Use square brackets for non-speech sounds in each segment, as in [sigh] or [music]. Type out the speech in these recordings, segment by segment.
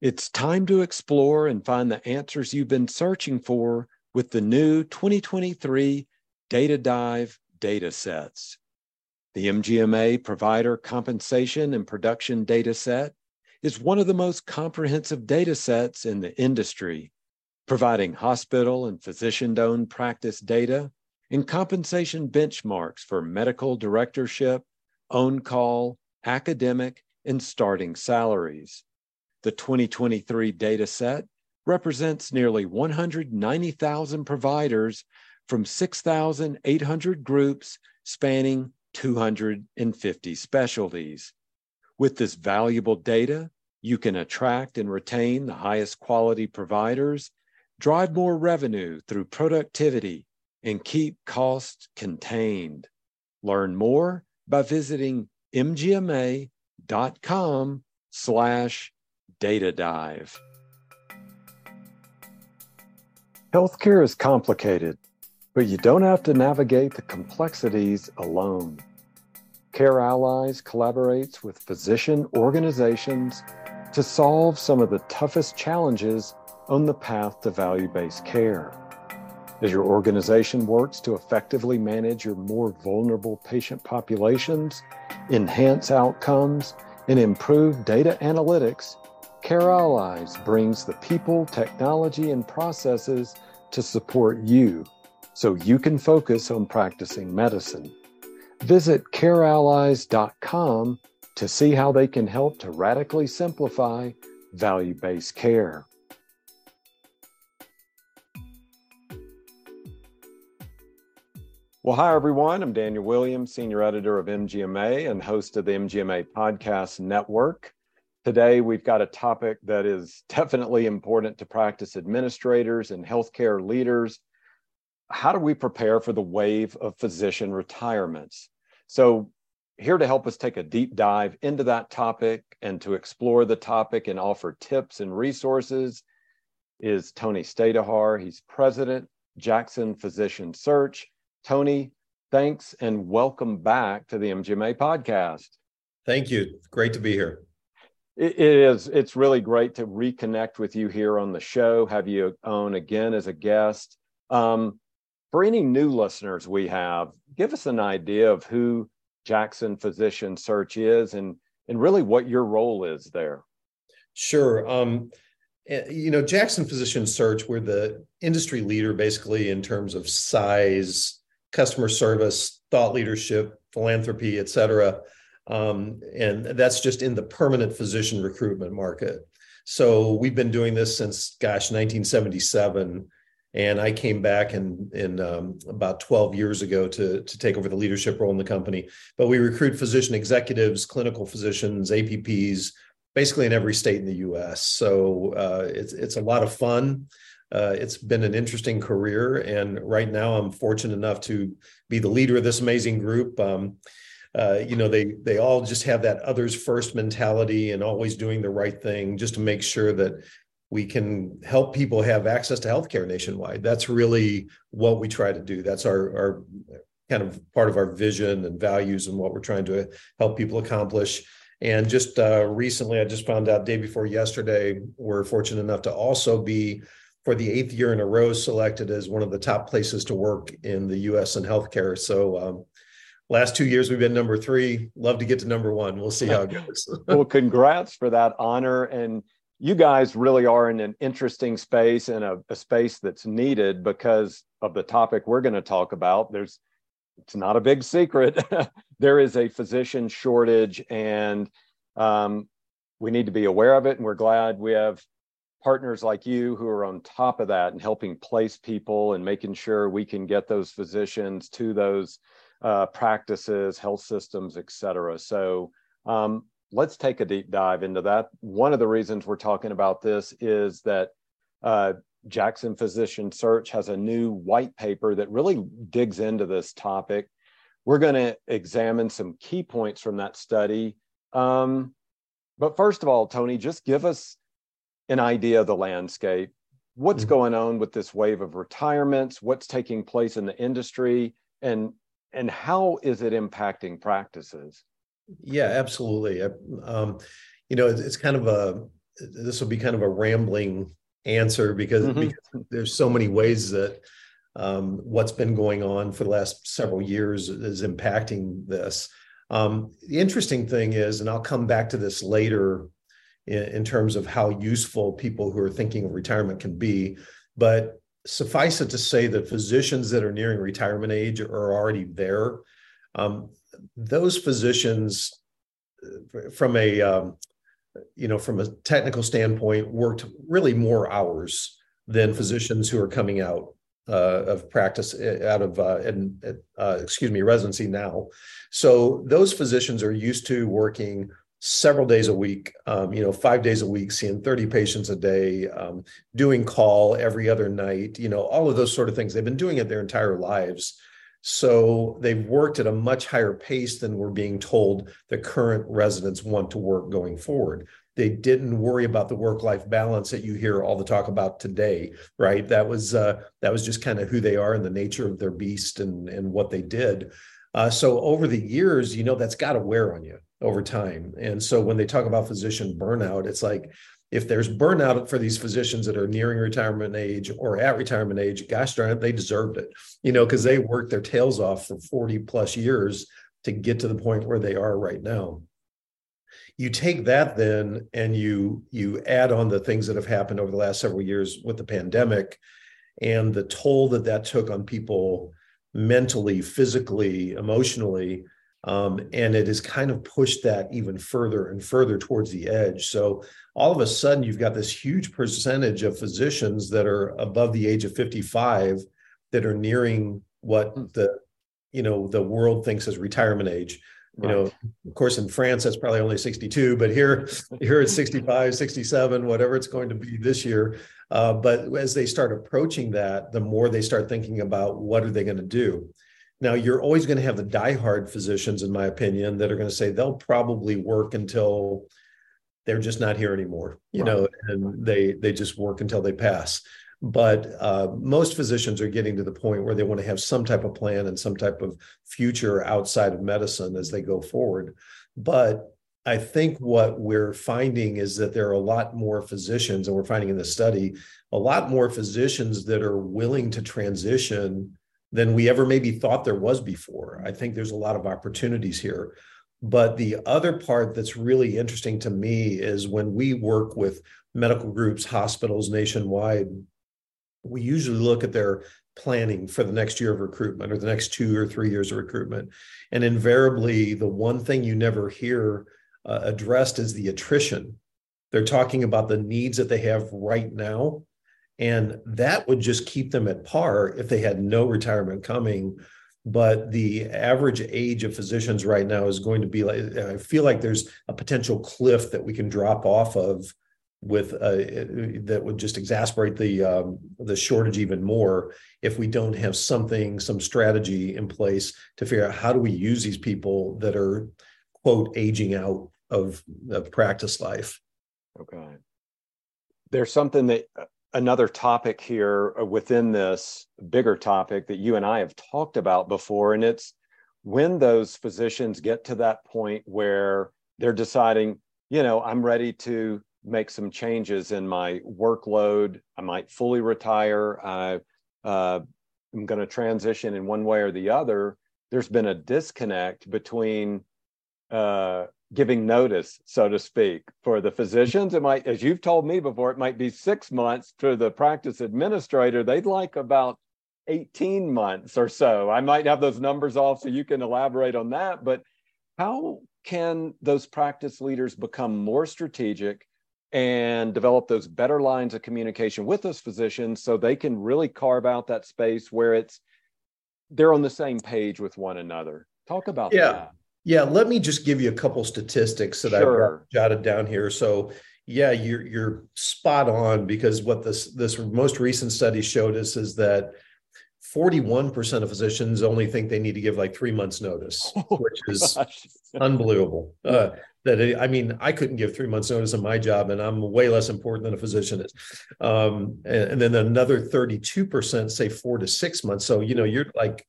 It's time to explore and find the answers you've been searching for with the new 2023 Data Dive data sets. The MGMA Provider Compensation and Production Data Set is one of the most comprehensive data sets in the industry, providing hospital and physician owned practice data and compensation benchmarks for medical directorship, on call, academic, and starting salaries. The 2023 data set represents nearly 190,000 providers from 6,800 groups spanning 250 specialties. With this valuable data, you can attract and retain the highest quality providers, drive more revenue through productivity, and keep costs contained. Learn more by visiting mgma.com slash data dive. Healthcare is complicated, but you don't have to navigate the complexities alone. Care Allies collaborates with physician organizations to solve some of the toughest challenges on the path to value based care. As your organization works to effectively manage your more vulnerable patient populations, enhance outcomes, and improve data analytics, Care Allies brings the people, technology, and processes to support you so you can focus on practicing medicine. Visit careallies.com to see how they can help to radically simplify value based care. Well, hi, everyone. I'm Daniel Williams, Senior Editor of MGMA and host of the MGMA Podcast Network. Today, we've got a topic that is definitely important to practice administrators and healthcare leaders. How do we prepare for the wave of physician retirements? So, here to help us take a deep dive into that topic and to explore the topic and offer tips and resources is Tony Stajduhar. He's president, Jackson Physician Search. Tony, thanks and welcome back to the MGMA podcast. Thank you. Great to be here it is it's really great to reconnect with you here on the show have you on again as a guest. Um, for any new listeners we have give us an idea of who jackson physician search is and and really what your role is there. Sure um, eh, you know jackson physician search we're the industry leader basically in terms of size customer service thought leadership philanthropy et cetera um, and that's just in the permanent physician recruitment market. So we've been doing this since, gosh, 1977. And I came back in, in um, about 12 years ago to, to take over the leadership role in the company. But we recruit physician executives, clinical physicians, APPs, basically in every state in the US. So uh, it's, it's a lot of fun. Uh, it's been an interesting career. And right now, I'm fortunate enough to be the leader of this amazing group. Um, uh, you know they they all just have that others first mentality and always doing the right thing just to make sure that we can help people have access to healthcare nationwide. That's really what we try to do. That's our our kind of part of our vision and values and what we're trying to help people accomplish. And just uh, recently i just found out day before yesterday we're fortunate enough to also be for the eighth year in a row selected as one of the top places to work in the us in healthcare. So um, last two years we've been number three. Love to get to number one. We'll see how it [laughs] goes. [laughs] Well congrats for that honor. And you guys really are in an interesting space and a, a space that's needed because of the topic we're going to talk about. There's it's not a big secret. [laughs] There is a physician shortage and um, we need to be aware of it. And we're glad we have partners like you who are on top of that and helping place people and making sure we can get those physicians to those uh, practices, health systems, et cetera. So um, let's take a deep dive into that. One of the reasons we're talking about this is that uh, Jackson Physician Search has a new white paper that really digs into this topic. We're going to examine some key points from that study. Um, but first of all, Tony, just give us an idea of the landscape. What's mm-hmm. going on with this wave of retirements? What's taking place in the industry? And and how is it impacting practices? Yeah, absolutely. Um, you know, it's, it's, kind of a this will be kind of a rambling answer because, mm-hmm. because there's so many ways that um, what's been going on for the last several years is impacting this. Um, the interesting thing is, and I'll come back to this later in, in terms of how useful people who are thinking of retirement can be, but suffice it to say that physicians that are nearing retirement age are already there. Um, those physicians, uh, from a um, you know from a technical standpoint, worked really more hours than physicians who are coming out uh, of practice uh, out of uh, and uh, excuse me residency now. So those physicians are used to working several days a week, um, you know, five days a week, seeing 30 patients a day, um, doing call every other night, you know, all of those sort of things. They've been doing it their entire lives. So they've worked at a much higher pace than we're being told the current residents want to work going forward. They didn't worry about the work-life balance that you hear all the talk about today, right? That was uh, that was just kind of who they are and the nature of their beast and and what they did. Uh, so over the years, you know, that's got to wear on you over time. And so when they talk about physician burnout, it's like if there's burnout for these physicians that are nearing retirement age or at retirement age, gosh darn it, they deserved it, you know, because they worked their tails off for 40 plus years to get to the point where they are right now. You take that then and you you add on the things that have happened over the last several years with the pandemic and the toll that that took on people mentally, physically, emotionally um, and it has kind of pushed that even further and further towards the edge. So all of a sudden, you've got this huge percentage of physicians that are above the age of 55 that are nearing what hmm. the you know the world thinks as retirement age. You right. know, of course, in France, that's probably only 62, but here, here it's 65, 67, whatever it's going to be this year. Uh, but as they start approaching that, the more they start thinking about what are they going to do. Now, you're always going to have the diehard physicians, in my opinion, that are going to say they'll probably work until they're just not here anymore, you right. know, and they they just work until they pass. But uh, most physicians are getting to the point where they want to have some type of plan and some type of future outside of medicine as they go forward. But I think what we're finding is that there are a lot more physicians, and we're finding in the study, a lot more physicians that are willing to transition than we ever maybe thought there was before. I think there's a lot of opportunities here. But the other part that's really interesting to me is when we work with medical groups, hospitals nationwide, we usually look at their planning for the next year of recruitment or the next two or three years of recruitment. And invariably, the one thing you never hear uh, addressed is the attrition. They're talking about the needs that they have right now and that would just keep them at par if they had no retirement coming. But the average age of physicians right now is going to be like, I feel like there's a potential cliff that we can drop off of with uh, that would just exasperate the um, the shortage even more if we don't have something some strategy in place to figure out how do we use these people that are quote aging out of, of practice life okay there's something that another topic here uh, within this bigger topic that you and I have talked about before. And it's when those physicians get to that point where they're deciding, you know, I'm ready to make some changes in my workload. I might fully retire. I, uh, I'm going to transition in one way or the other. There's been a disconnect between uh, giving notice, so to speak, for the physicians. It might, as you've told me before, it might be six months. For the practice administrator, they'd like about 18 months or so. I might have those numbers off so you can elaborate on that. But how can those practice leaders become more strategic and develop those better lines of communication with those physicians so they can really carve out that space where it's they're on the same page with one another? Talk about yeah. that. Yeah, let me just give you a couple statistics that sure. I've jotted down here. So, yeah, you're you're spot on because what this this most recent study showed us is that 41% of physicians only think they need to give like three months notice, [laughs] oh, which is unbelievable. Uh, that I mean, I couldn't give three months notice in my job, and I'm way less important than a physician is. Um, and, and then another 32% say four to six months. So you know, you're like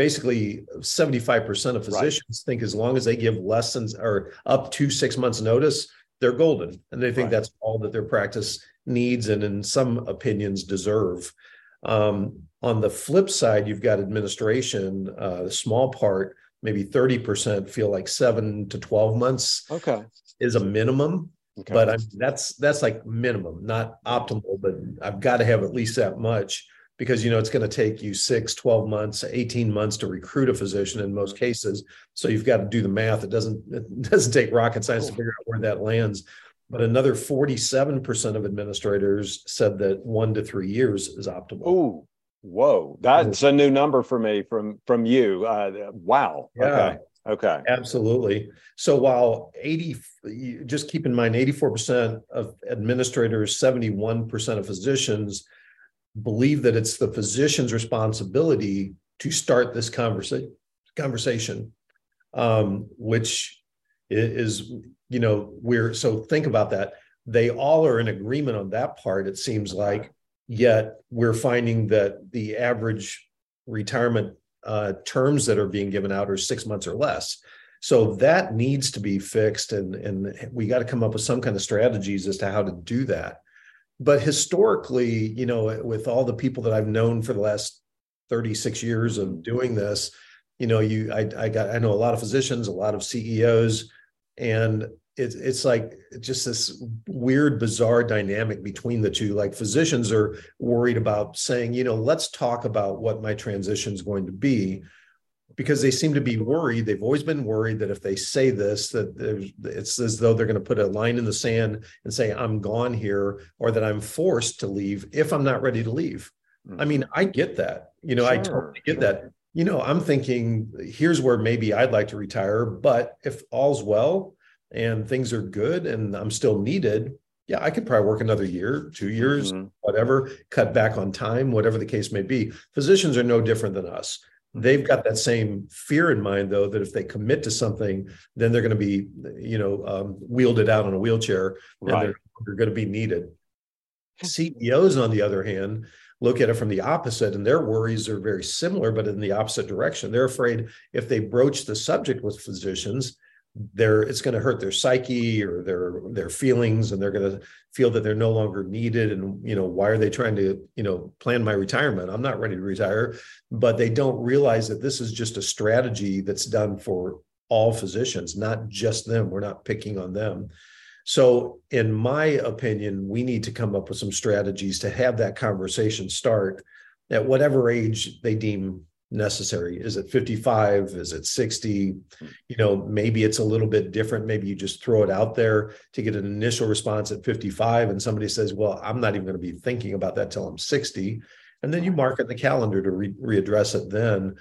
basically 75% of physicians right. think as long as they give lessons or up to six months notice they're golden and they think Right. that's all that their practice needs and in some opinions deserve. Um, on the flip side, you've got administration, uh, the small part, maybe 30% feel like seven to 12 months Okay. is a minimum. Okay. But I'm that's that's like minimum, not optimal, but I've got to have at least that much because you know it's going to take you six, 12 months, 18 months to recruit a physician in most cases. So you've got to do the math. It doesn't it [laughs] doesn't take rocket science to figure out where that lands. But another 47% of administrators said that one to three years is optimal. Oh, whoa. That's a new number for me from from you. Uh, wow. Yeah. Okay. Okay. Absolutely. So while 80, just keep in mind 84% of administrators, 71% of physicians believe that it's the physician's responsibility to start this conversation conversation, um, which is, you know, we're so think about that. They all are in agreement on that part, it seems like, yet we're finding that the average retirement uh, terms that are being given out are six months or less. So that needs to be fixed, and and we got to come up with some kind of strategies as to how to do that. But historically, you know, with all the people that I've known for the last 36 years of mm-hmm. doing this, you know, you I, I got I know a lot of physicians, a lot of CEOs, and it's it's like just this weird, bizarre dynamic between the two. Like physicians are worried about saying, you know, let's talk about what my transition is going to be because they seem to be worried. They've always been worried that if they say this, that it's as though they're going to put a line in the sand and say, I'm gone here, or that I'm forced to leave if I'm not ready to leave. I mean, I get that. You know, I totally get sure. that. You know, I'm thinking, here's where maybe I'd like to retire, but if all's well and things are good and I'm still needed, yeah, I could probably work another year, two years, Mhm. whatever, cut back on time, whatever the case may be. Physicians are no different than us. They've got that same fear in mind, though, that if they commit to something, then they're going to be, you know, um, wielded out on a wheelchair and they're, they're going to be needed. CEOs, on the other hand, look at it from the opposite, and their worries are very similar, but in the opposite direction. They're afraid if they broach the subject with physicians, they're it's going to hurt their psyche or their their feelings, and they're going to feel that they're no longer needed. And you know, why are they trying to you know plan my retirement? I'm not ready to retire, but they don't realize that this is just a strategy that's done for all physicians, not just them. We're not picking on them. So, in my opinion, we need to come up with some strategies to have that conversation start at whatever age they deem necessary. Is it 55? Is it 60? You know, maybe it's a little bit different. Maybe you just throw it out there to get an initial response at 55, and somebody says, Well, I'm not even going to be thinking about that till I'm 60. And then you mark it in the calendar to re- readdress it then.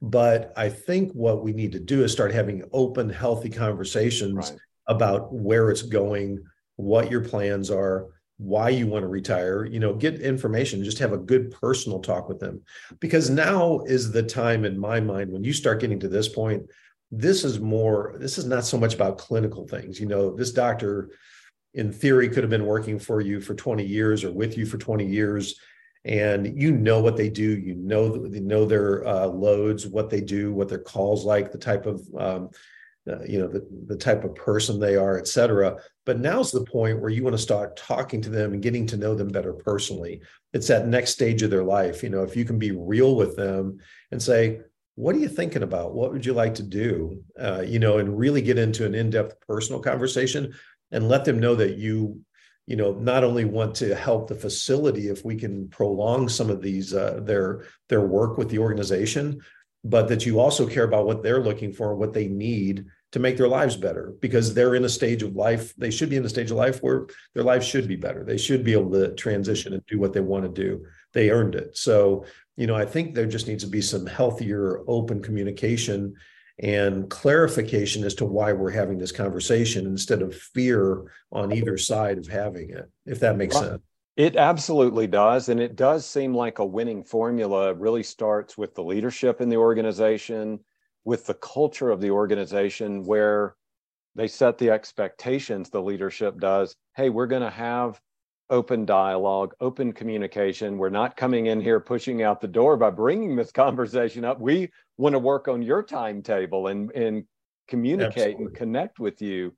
But I think what we need to do is start having open, healthy conversations Right. about where it's going, what your plans are, why you want to retire, you know, get information, just have a good personal talk with them. Because now is the time in my mind when you start getting to this point, this is more, this is not so much about clinical things. You know, this doctor in theory could have been working for you for 20 years or with you for 20 years and you know what they do you know you know their uh, loads what they do what their calls like the type of um, uh, you know the, the type of person they are et cetera. But now's the point where you want to start talking to them and getting to know them better personally. It's that next stage of their life. You know if you can be real with them and say what are you thinking about? What would you like to do? Uh, you know and really get into an in-depth personal conversation and let them know that you you know not only want to help the facility if we can prolong some of these uh, their their work with the organization but that you also care about what they're looking for what they need to make their lives better because they're in a stage of life they should be in a stage of life where their life should be better they should be able to transition and do what they want to do they earned it so you know i think there just needs to be some healthier open communication and clarification as to why we're having this conversation instead of fear on either side of having it, if that makes Right. sense. It absolutely does. And it does seem like a winning formula really starts with the leadership in the organization, with the culture of the organization, where they set the expectations, the leadership does. Hey, we're going to have open dialogue, open communication. We're not coming in here pushing out the door by bringing this [laughs] conversation up. We want to work on your timetable and, and communicate Absolutely. and connect with you.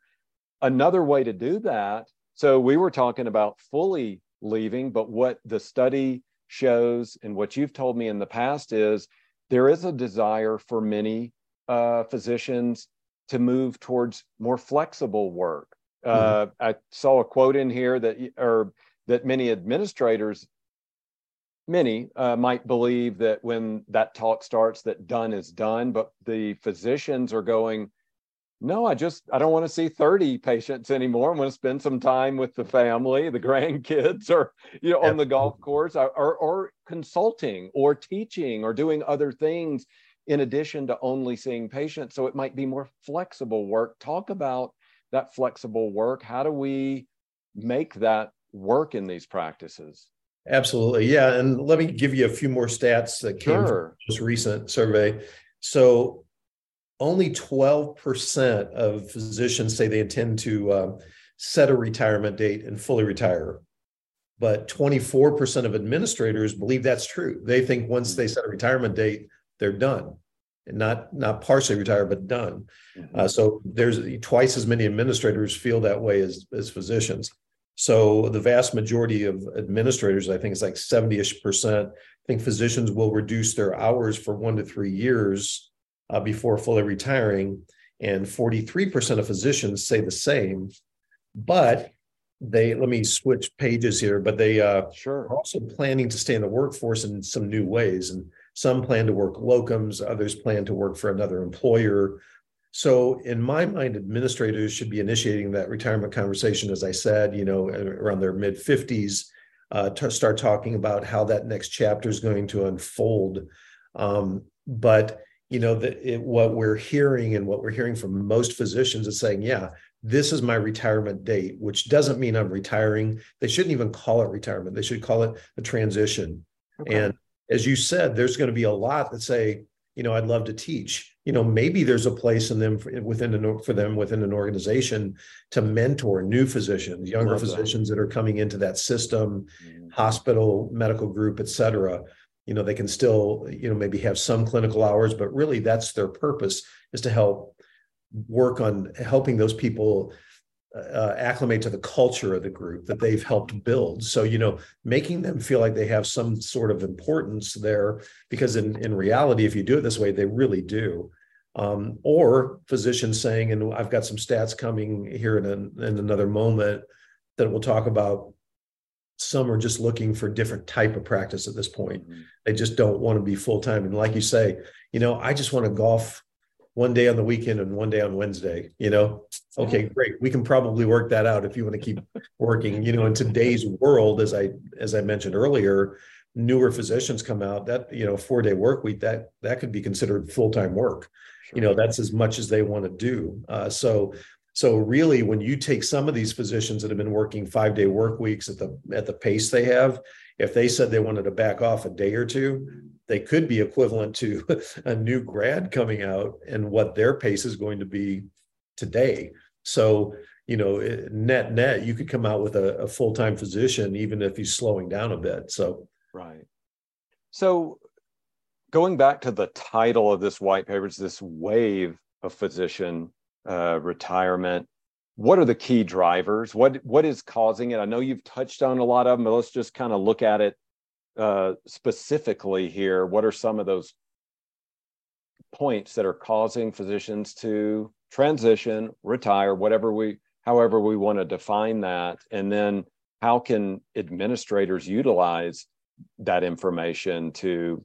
another way to do that. So we were talking about fully leaving, but what the study shows and what you've told me in the past is there is a desire for many uh, physicians to move towards more flexible work. Uh, mm-hmm. I saw a quote in here that or that many administrators, many uh, might believe that when that talk starts, that done is done, but the physicians are going, no, I just I don't want to see 30 patients anymore. I want to spend some time with the family, the [laughs] grandkids, or you know, on the golf course, or, or, or consulting, or teaching, or doing other things in addition to only seeing patients. So it might be more flexible work. Talk about that flexible work. How do we make that work in these practices? Absolutely. Yeah. And let me give you a few more stats that came sure. from this recent survey. So only 12% of physicians say they intend to uh, set a retirement date and fully retire. But 24% of administrators believe that's true. They think once they set a retirement date, they're done. And not not partially retired, but done. Mm-hmm. Uh, so there's twice as many administrators feel that way as, as physicians. So the vast majority of administrators, I think it's like 70ish percent, think physicians will reduce their hours for one to three years uh, before fully retiring. And 43% of physicians say the same. But they, let me switch pages here, but they uh, sure. are also planning to stay in the workforce in some new ways. And some plan to work locums, others plan to work for another employer. So, in my mind, administrators should be initiating that retirement conversation, as I said, you know, around their mid 50s, uh, to start talking about how that next chapter is going to unfold. Um, but you know that it, what we're hearing and what we're hearing from most physicians is saying yeah this is my retirement date which doesn't mean i'm retiring they shouldn't even call it retirement they should call it a transition okay. and as you said there's going to be a lot that say you know i'd love to teach you know maybe there's a place in them for, within an, for them within an organization to mentor new physicians younger love physicians that. that. are coming into that system mm-hmm. hospital medical group et cetera you know they can still you know maybe have some clinical hours but really that's their purpose is to help work on helping those people uh, acclimate to the culture of the group that they've helped build. So you know making them feel like they have some sort of importance there because in in reality if you do it this way they really do. Um, or physicians saying and i've got some stats coming here in, a, in another moment that we'll talk about some are just looking for different type of practice at this point. Mm-hmm. they just don't want to be full-time. And like you say you know i just want to golf one day on the weekend and one day on wednesday you know? Okay great. We can probably work that out if you want to keep working. You know in today's world as i as i mentioned earlier newer physicians come out that you know four day work week that that could be considered full-time work. Sure. you know that's as much as they want to do. Uh, so so really, when you take some of these physicians that have been working five day work weeks at the at the pace they have, if they said they wanted to back off a day or two, they could be equivalent to [laughs] a new grad coming out and what their pace is going to be today. So you know, eh, net net, you could come out with a, a full time physician even if he's slowing down a bit. So right. So going back to the title of this white paper, it's this wave of physician uh, retirement. What are the key drivers? What what is causing it? I know you've touched on a lot of them, but let's just kind of look at it uh, specifically here. What are some of those points that are causing physicians to transition, retire, whatever we, however we want to define that, and then how can administrators utilize that information to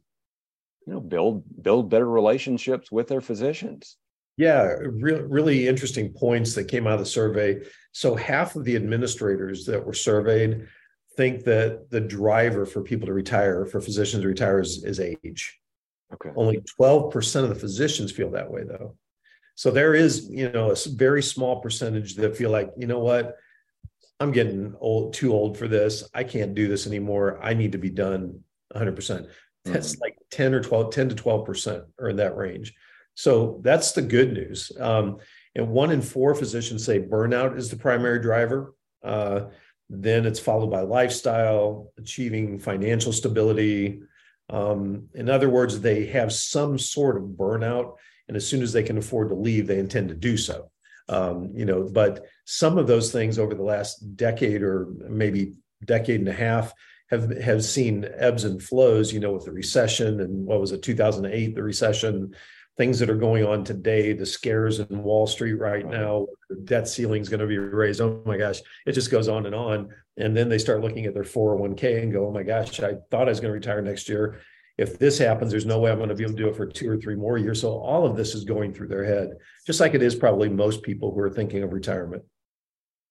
you know build build better relationships with their physicians yeah, re- really interesting points that came out of the survey. So, half of the administrators that were surveyed think that the driver for people to retire, for physicians to retire, is, is age. Okay. Only 12% of the physicians feel that way, though. So, there is, you know, a very small percentage that feel like, you know what, I'm getting old, too old for this. I can't do this anymore. I need to be done 100%. That's mm-hmm. like 10 or 12, 10 to 12% are in that range. So that's the good news. Um, and one in four physicians say burnout is the primary driver. Uh, then it's followed by lifestyle, achieving financial stability. Um, in other words, they have some sort of burnout. And as soon as they can afford to leave, they intend to do so. Um, you know, but some of those things over the last decade or maybe decade and a half have have seen ebbs and flows. You know, with the recession and what was it, 2008, the recession, things that are going on today, the scares in Wall Street right now, the debt ceiling is going to be raised. Oh my gosh, it just goes on and on. And then they start looking at their 401k and go, oh my gosh, I thought I was going to retire next year if this happens, there's no way I'm going to be able to do it for two or three more years. So all of this is going through their head, just like it is probably most people who are thinking of retirement.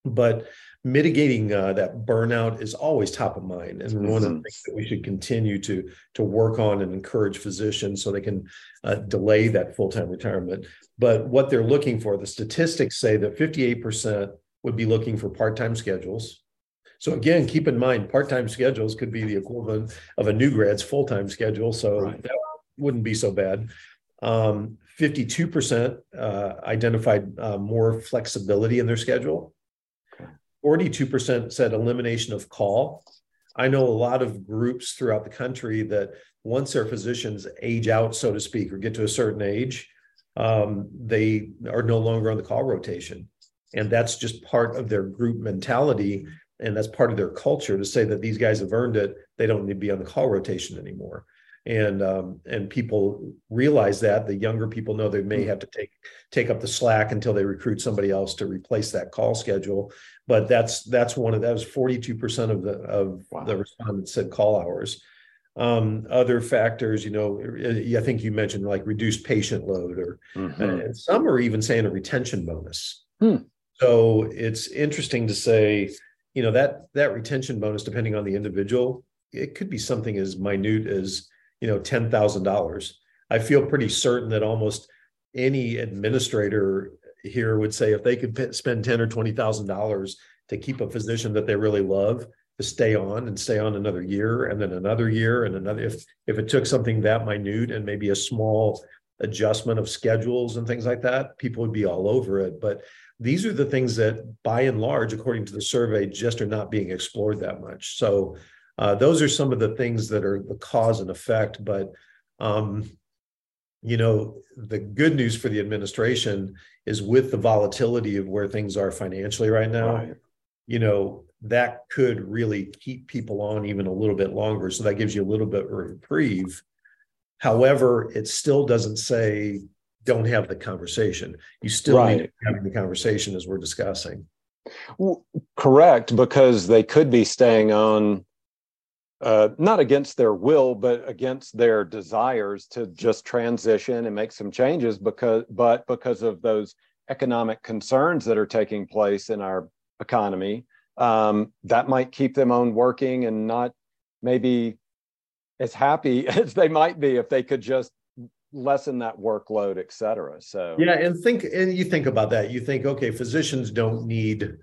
But mitigating uh, that burnout is always top of mind, and mm-hmm. one of the things that we should continue to to work on and encourage physicians so they can uh, delay that full time retirement. But what they're looking for, the statistics say that 58% would be looking for part time schedules. So again, keep in mind, part-time schedules could be the equivalent of a new grad's full-time schedule. So right. that wouldn't be so bad. Um, 52% uh, identified uh, more flexibility in their schedule. 42% said elimination of call. I know a lot of groups throughout the country that once their physicians age out, so to speak, or get to a certain age, um, they are no longer on the call rotation. And that's just part of their group mentality and that's part of their culture to say that these guys have earned it they don't need to be on the call rotation anymore and um, and people realize that the younger people know they may hmm. have to take take up the slack until they recruit somebody else to replace that call schedule but that's that's one of that was 42% of the of wow. the respondents said call hours um, other factors you know i think you mentioned like reduced patient load or mm-hmm. and some are even saying a retention bonus hmm. so it's interesting to say you know that that retention bonus depending on the individual it could be something as minute as you know $10,000 i feel pretty certain that almost any administrator here would say if they could p- spend 10 or 20,000 dollars to keep a physician that they really love to stay on and stay on another year and then another year and another if if it took something that minute and maybe a small adjustment of schedules and things like that people would be all over it but these are the things that, by and large, according to the survey, just are not being explored that much. So, uh, those are some of the things that are the cause and effect. But, um, you know, the good news for the administration is with the volatility of where things are financially right now, right. you know, that could really keep people on even a little bit longer. So that gives you a little bit of reprieve. However, it still doesn't say don't have the conversation. You still right. need to be having the conversation as we're discussing. Well, correct, because they could be staying on uh, not against their will, but against their desires to just transition and make some changes because, but because of those economic concerns that are taking place in our economy, um, that might keep them on working and not maybe as happy [laughs] as they might be if they could just lessen that workload, et cetera. So yeah, and think and you think about that. You think, okay, physicians don't need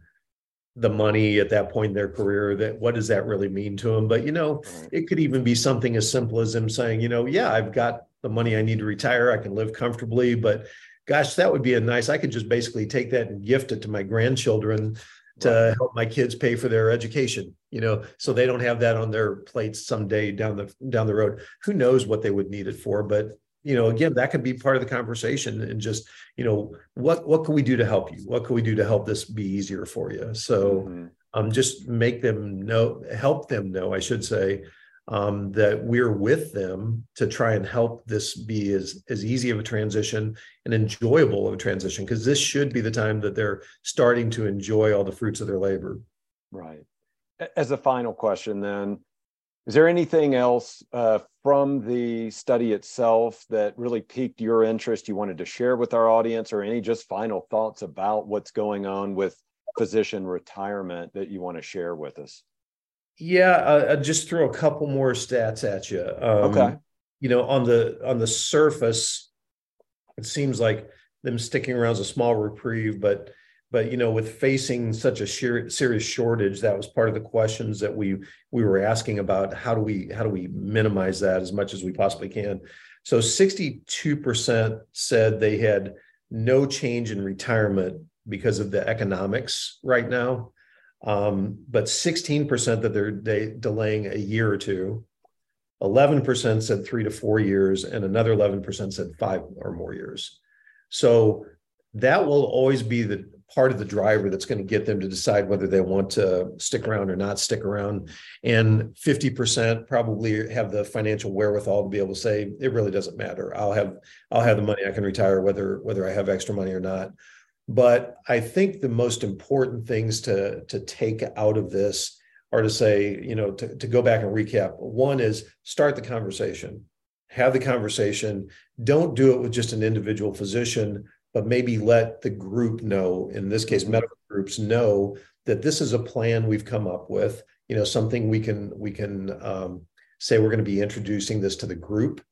the money at that point in their career that what does that really mean to them but you know it could even be something as simple as them saying you know yeah i've got the money i need to retire. I can live comfortably. But gosh that would be a nice i could just basically take that and gift it to my grandchildren to right. help my kids pay for their education you know so they don't have that on their plates someday down the down the road. Who knows what they would need it for but you know again that could be part of the conversation and just you know what what can we do to help you? What can we do to help this be easier for you? So mm-hmm. um just make them know help them know i should say um, that we're with them to try and help this be as as easy of a transition and enjoyable of a transition because this should be the time that they're starting to enjoy all the fruits of their labor. Right. As a final question then is there anything else uh, from the study itself that really piqued your interest you wanted to share with our audience, or any just final thoughts about what's going on with physician retirement that you want to share with us? Yeah, uh, I'll just throw a couple more stats at you. Um, okay. You know, on the on the surface, it seems like them sticking around is a small reprieve, but but you know with facing such a sheer, serious shortage that was part of the questions that we we were asking about how do we how do we minimize that as much as we possibly can. So 62% said they had no change in retirement because of the economics right now. Um, but 16% that they're they delaying a year or two. 11% said three to four years and another 11% said five or more years. So that will always be the part of the driver that's going to get them to decide whether they want to stick around or not stick around. And 50% probably have the financial wherewithal to be able to say, it really doesn't matter. I'll have I'll have the money I can retire whether whether I have extra money or not. But I think the most important things to, to take out of this are to say, you know, to, to go back and recap. One is start the conversation, have the conversation. Don't do it with just an individual physician, but maybe let the group know, in this case, medical groups know that this is a plan we've come up with, you know, something we can, we can um, say we're going to be introducing this to the group.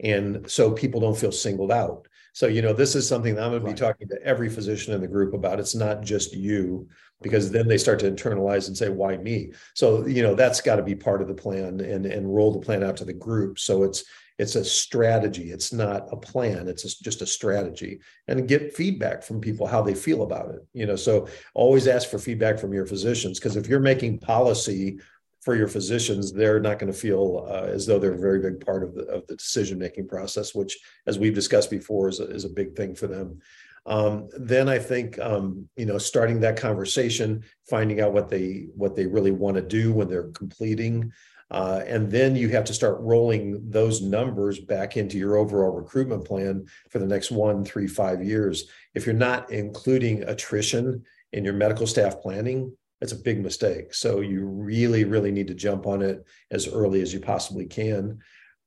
And so people don't feel singled out. So, you know, this is something that I'm going to be talking to every physician in the group about. It's not just you, because then they start to internalize and say, why me? So, you know, that's got to be part of the plan and, and roll the plan out to the group. So it's, it's a strategy. It's not a plan. It's a, just a strategy and get feedback from people, how they feel about it. You know, so always ask for feedback from your physicians. Because if you're making policy for your physicians, they're not going to feel uh, as though they're a very big part of the of the decision making process, which, as we've discussed before, is a, is a big thing for them. Um, then I think um, you know starting that conversation, finding out what they what they really want to do when they're completing, uh, and then you have to start rolling those numbers back into your overall recruitment plan for the next one, three, five years. If you're not including attrition in your medical staff planning, that's a big mistake. So you really, really need to jump on it as early as you possibly can.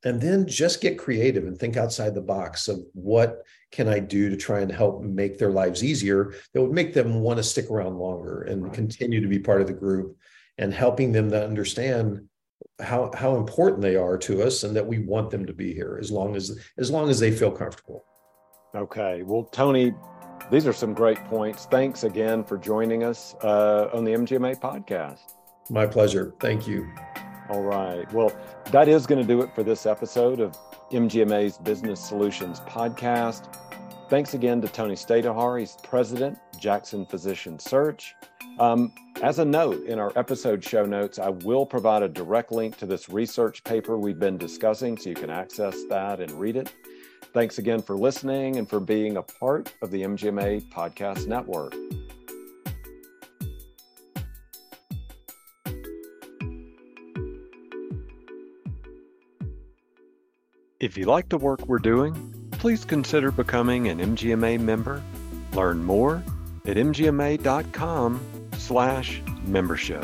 And then just get creative and think outside the box of what can I do to try and help make their lives easier that would make them want to stick around longer and right. continue to be part of the group and helping them to understand how how important they are to us and that we want them to be here as long as as long as they feel comfortable. Okay. Well, Tony, these are some great points. Thanks again for joining us uh, on the MGMA podcast. My pleasure. Thank you. All right. Well, that is going to do it for this episode of MGMA's Business Solutions podcast. Thanks again to Tony Stajduhar. He's president, Jackson Physician Search. Um, as a note, in our episode show notes, I will provide a direct link to this research paper we've been discussing so you can access that and read it. Thanks again for listening and for being a part of the MGMA Podcast Network. If you like the work we're doing, please consider becoming an MGMA member. Learn more at mgma.com slash membership.